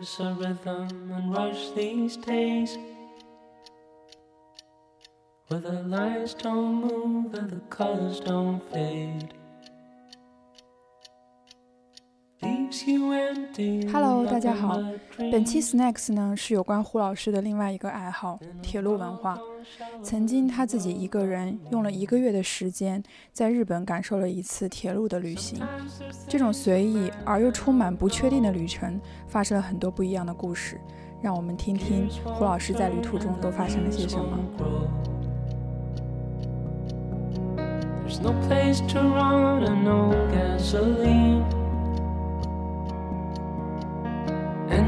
There's a rhythm and rush these days where the lines don't move and the colors don't fade. Hello，大家好。本期 Snacks 呢是有关胡老师的另外一个爱好——铁路文化。曾经他自己一个人用了一个月的时间，在日本感受了一次铁路的旅行。这种随意而又充满不确定的旅程，发生了很多不一样的故事。让我们听听胡老师在旅途中都发生了些什么。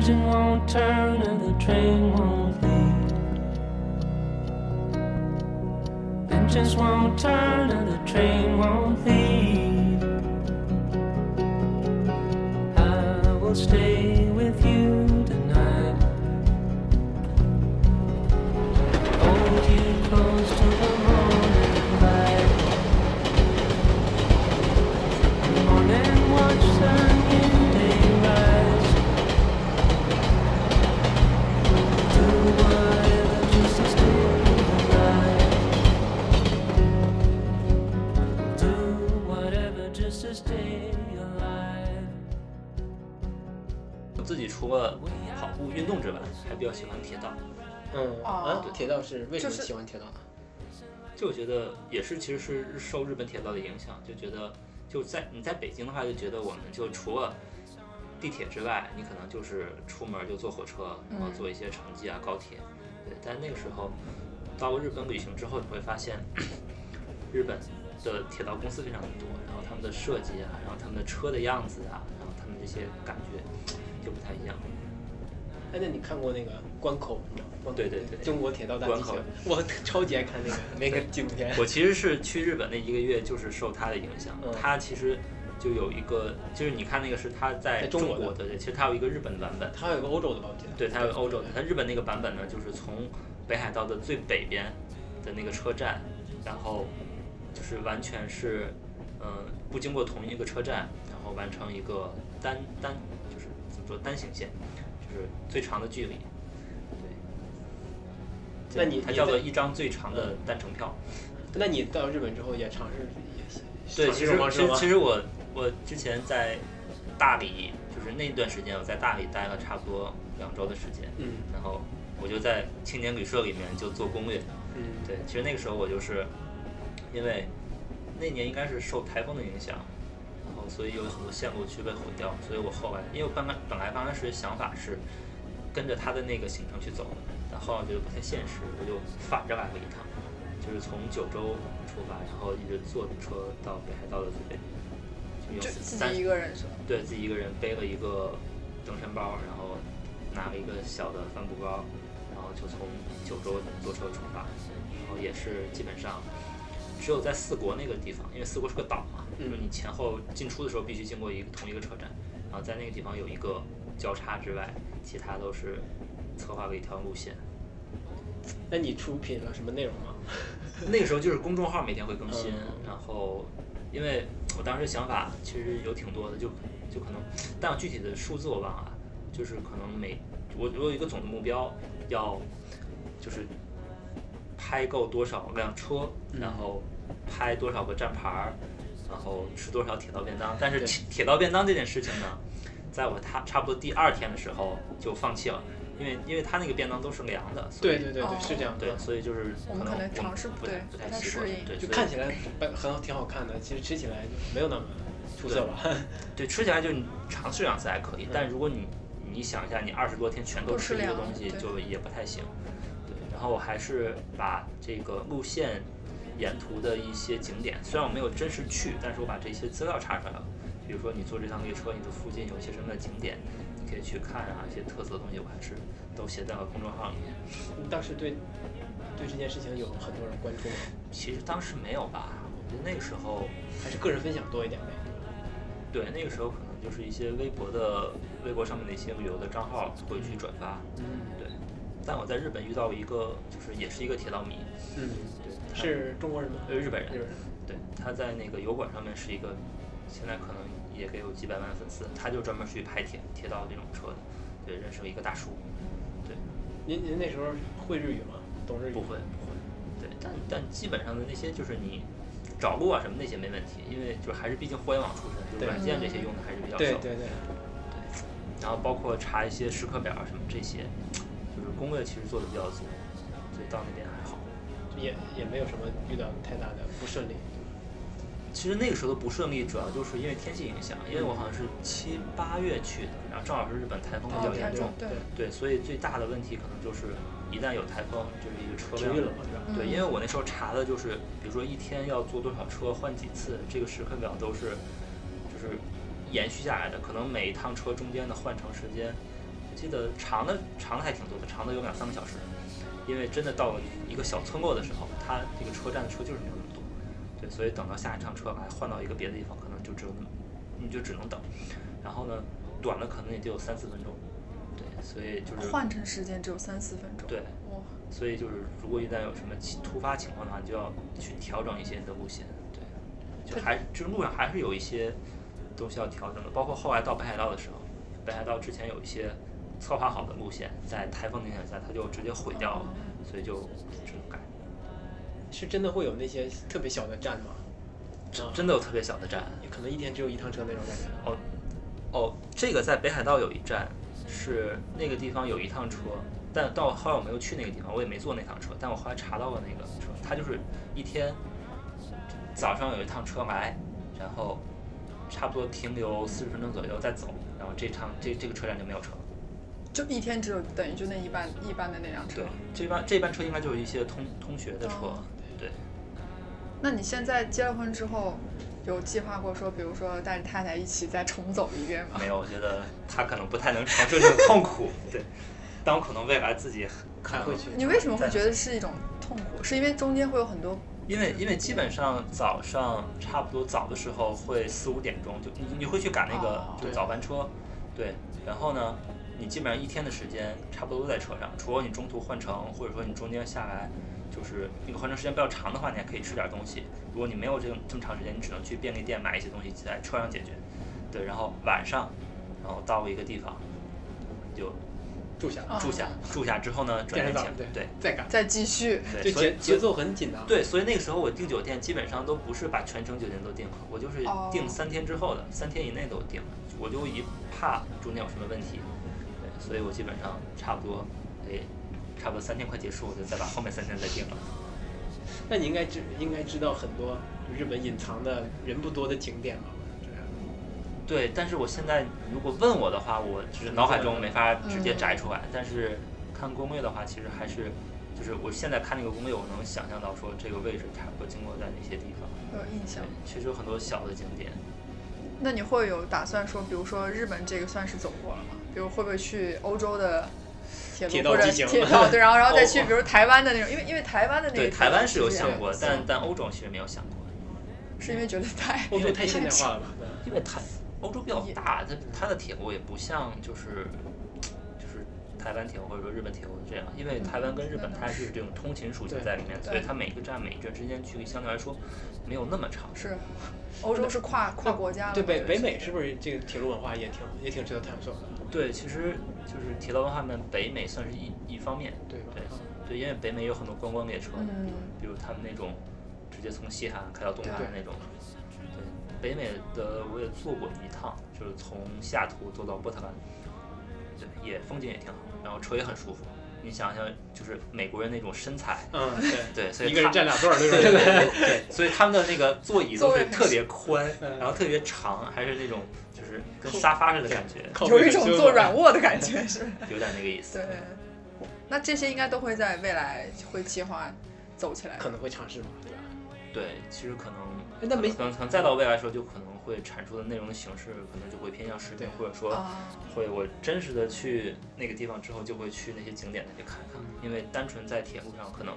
Engine won't turn and the train won't leave. Engines won't turn and the train won't leave. I will stay 步运动之外，还比较喜欢铁道。嗯哦啊，铁道是为什么喜欢铁道呢？就我觉得也是，其实是受日本铁道的影响，就觉得就在你在北京的话，就觉得我们就除了地铁之外，你可能就是出门就坐火车，然后坐一些城际啊、高铁。对，但那个时候到日本旅行之后，你会发现日本的铁道公司非常的多，然后他们的设计啊，然后他们的车的样子啊，然后他们这些感觉就不太一样。哎，那你看过那个关口？你知道吗？对对对中国铁道大关口，我超级爱看那个 那个纪录片。我其实是去日本那一个月，就是受他的影响。嗯他其实就有一个，就是你看那个是他在在中国的对，其实他有一个日本的版本，它有一个欧洲的吧，我记得。对，他有欧洲的。他日本那个版本呢，就是从北海道的最北边的那个车站，然后就是完全是，呃，不经过同一个车站，然后完成一个单单就是怎么说单行线，就是最长的距离。对，那你它叫做一张最长的单程票。那你到日本之后也尝试也对，其实其实？其实我我之前在大理，就是那段时间我在大理待了差不多两周的时间，嗯然后我就在青年旅社里面就做攻略。嗯，对，其实那个时候我就是因为那年应该是受台风的影响，然后所以有很多线路去被毁掉，所以我后来因为我本来本来刚开始想法是跟着他的那个行程去走的，但后来觉得不太现实，我就反着来了一趟，就是从九州出发，然后一直坐车到北海道的最北，就有就自三己一个人是吧？对自己一个人背了一个登山包，然后拿了一个小的帆布包，然后就从九州坐车出发，然后也是基本上只有在四国那个地方，因为四国是个岛嘛，嗯就是你前后进出的时候必须经过一个同一个车站，然后在那个地方有一个交叉之外，其他都是策划了一条路线。那你出品了什么内容吗？那个时候就是公众号每天会更新，嗯然后因为我当时想法其实有挺多的，就就可能，但我具体的数字我忘了，就是可能每我我有一个总的目标，要就是拍够多少辆车，嗯然后拍多少个站牌儿，然后吃多少铁道便当。但是铁铁道便当这件事情呢，在我他差不多第二天的时候就放弃了。因为因为他那个便当都是凉的，对对对对，是这样。对，所以就是我们可能尝试不太不太习惯适应对，就所以看起来本很好，挺好看的，其实吃起来就没有那么出色吧。对，吃起来就你尝试两次还可以，但如果你你想一下，你二十多天全都都吃这个东西，就也不太行。对，然后我还是把这个路线沿途的一些景点，虽然我没有真实去，但是我把这些资料查出来了。比如说你坐这趟列车，你的附近有一些什么的景点，你可以去看啊，一些特色的东西，我还是都写在了公众号里面。你当时对对这件事情有很多人关注吗？其实当时没有吧，我觉得那个时候还是个人分享多一点呗？对，那个时候可能就是一些微博的微博上面的一些旅游的账号会去转发。嗯对，但我在日本遇到一个，就是也是一个铁道迷，嗯，对，他是中国人吗？呃日本人，日本人。对，他在那个油管上面是一个，现在可能也给有几百万粉丝，他就专门去拍铁铁道这种车的，对，认识了一个大叔，对您您那时候会日语吗？懂日语？不会不会，对，但但基本上的那些就是你找路啊什么那些没问题，因为就是还是毕竟互联网出身，就软件这些用的还是比较少。对对对，对然后包括查一些时刻表啊什么这些，就是攻略其实做的比较足，所以到那边还好。也也没有什么遇到太大的不顺利。其实那个时候的不顺利，主要就是因为天气影响，因为我好像是七八月去的，然后正好是日本台风比较哦严重，对对，所以最大的问题可能就是一旦有台风，就是一个车辆了嘛，是吧？对，嗯因为我那时候查的就是，比如说一天要坐多少车，换几次，这个时刻表都是就是延续下来的。可能每一趟车中间的换乘时间，我记得长的长的还挺多的，长的有两三个小时。因为真的到了一个小村落的时候，它这个车站的车就是没有那么多，对，所以等到下一趟车来换到一个别的地方，可能就只有那么，你就只能等。然后呢，短的可能也就有三四分钟，对，所以就是换乘时间只有三四分钟。对，哇，所以就是，如果一旦有什么突发情况的话，你就要去调整一些你的路线。对，就还就是路上还是有一些东西要调整的，包括后来到北海道的时候，北海道之前有一些策划好的路线，在台风的影响下，它就直接毁掉了，所以就只能改。是真的会有那些特别小的站吗？真真的有特别小的站可能一天只有一趟车那种感觉。哦哦，这个在北海道有一站，是那个地方有一趟车，但到后来我没有去那个地方，我也没坐那趟车，但我后来查到了那个车，它就是一天早上有一趟车来，然后差不多停留四十分钟左右再走，然后这趟这这个车站就没有车了。就一天只有等于就那一班一班的那辆车对。，这班这班车应该就是一些通通学的车，哦对。那你现在结了婚之后，有计划过说，比如说带着太太一起再重走一遍吗？没有，我觉得他可能不太能承受这种痛苦。对，但我可能未来自己还会去你为什么会觉得是一种痛苦？是因为中间会有很多因为因为基本上早上差不多早的时候会四五点钟就你你会去赶那个哦就早班车，对，然后呢，你基本上一天的时间差不多都在车上，除了你中途换乘或者说你中间下来，就是那个换乘时间比较长的话，你还可以吃点东西。如果你没有这这么长时间，你只能去便利店买一些东西在车上解决。对，然后晚上，然后到一个地方，就住下，哦住下，住下之后呢，转天第二天早上，请对再赶，再继续。对，就节节奏很紧啊。对，所以那个时候我订酒店基本上都不是把全程酒店都订了，我就是哦订三天之后的，三天以内都订了，我就一怕中间有什么问题，对，所以我基本上差不多，哎，差不多三天快结束，我就再把后面三天再订了。那你应该知应该知道很多日本隐藏的人不多的景点吧？对，但是我现在如果问我的话，我就是脑海中没法直接摘出来，但是看攻略的话，其实还是。就是我现在看那个攻略，我能想象到说这个位置差不多经过在哪些地方。有印象对。，确实有很多小的景点。那你会有打算说，比如说日本这个算是走过了吗？比如会不会去欧洲的铁路或者铁道机行铁道对，然后然后再去哦比如台湾的那种，因为因为台湾的那个对，台湾是有想过，但但欧洲其实没有想过，是因为觉得太欧洲太现代化了吧？因为台欧洲比较大，它它的铁路也不像就是就是台湾铁路或者说日本铁路这样，因为台湾跟日本它是这种通勤属性在里面，所以它每个站每个站之间距离相对来说没有那么长。是，欧洲是跨跨国家的对北北美是不是这个铁路文化也挺也挺值得探索的？对，其实就是铁道文化呢，北美算是一一方面。对？对对，因为北美有很多观光列车，嗯比如他们那种直接从西海岸开到东海岸那种。对，北美的我也坐过一趟，就是从西雅图坐到波特兰，对，也风景也挺好，然后车也很舒服。你想想，就是美国人那种身材，嗯，对，对，所以一个人他占俩座儿那对对种。对对，所以他们的那个座椅都是特别宽，嗯然后特别长，还是那种就是跟沙发似的感觉，有一种坐软卧的感觉 是。有点那个意思。对，那这些应该都会在未来会计划走起来。可能会尝试嘛，对吧？对，其实可能，哎那没可能可能再到未来的时候，就可能会产出的内容的形式，可能就会偏向视频，或者说啊，会我真实的去那个地方之后，就会去那些景点再去看看，因为单纯在铁路上可能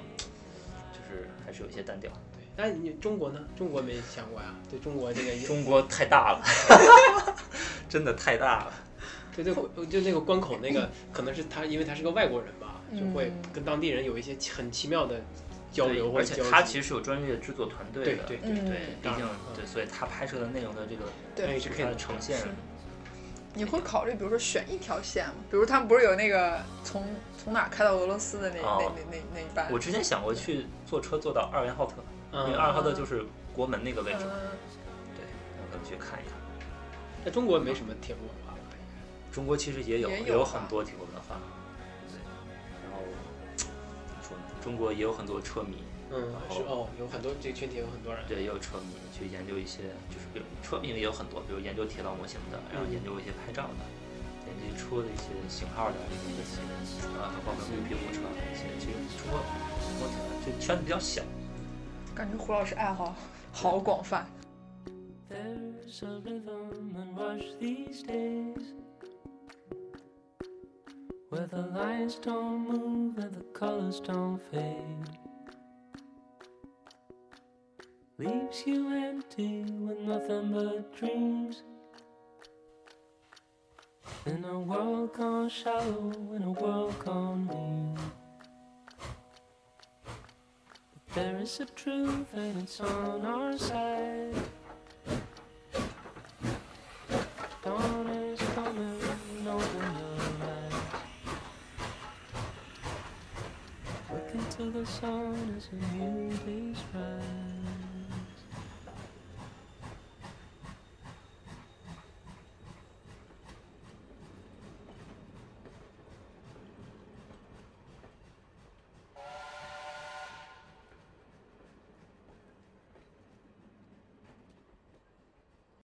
就是还是有一些单调。对，那你中国呢？中国没想过呀？对中国这个 中国太大了，真的太大了。对对，就那个关口那个，可能是他，因为他是个外国人吧，就会嗯跟当地人有一些很奇妙的交对流或而且他其实是有专业的制作团队的，对对嗯对，毕竟对，所以他拍摄的内容的这个对那也是可以它的呈现，你会考虑，比如说选一条线吗？比如他们不是有那个从从哪儿开到俄罗斯的那、哦那那那那一班？我之前想过去坐车坐到二元浩特，因为二元浩特就是国门那个位置，嗯，对，我可能去看一看。在中国没什么铁路文化吧？中国其实也有也有吧很多铁路文化，中国也有很多车迷，嗯，然后是哦，有很多这个群体有很多人。对，也有车迷去研究一些，就是比如车迷也有很多，比如研究铁道模型的，然后研究一些拍照的，研究车的一些型号的这些，啊，包括绿皮火车这些，其实中国中国挺这圈子比较小。感觉胡老师爱好好广泛。There's a rhythm and rush these days where the lines don't move and the colors don't fade. Leaves you empty with nothing but dreams. In a world gone shallow, in a world gone mean. But there is a truth and it's on our side. Into the sun as a new day's rise.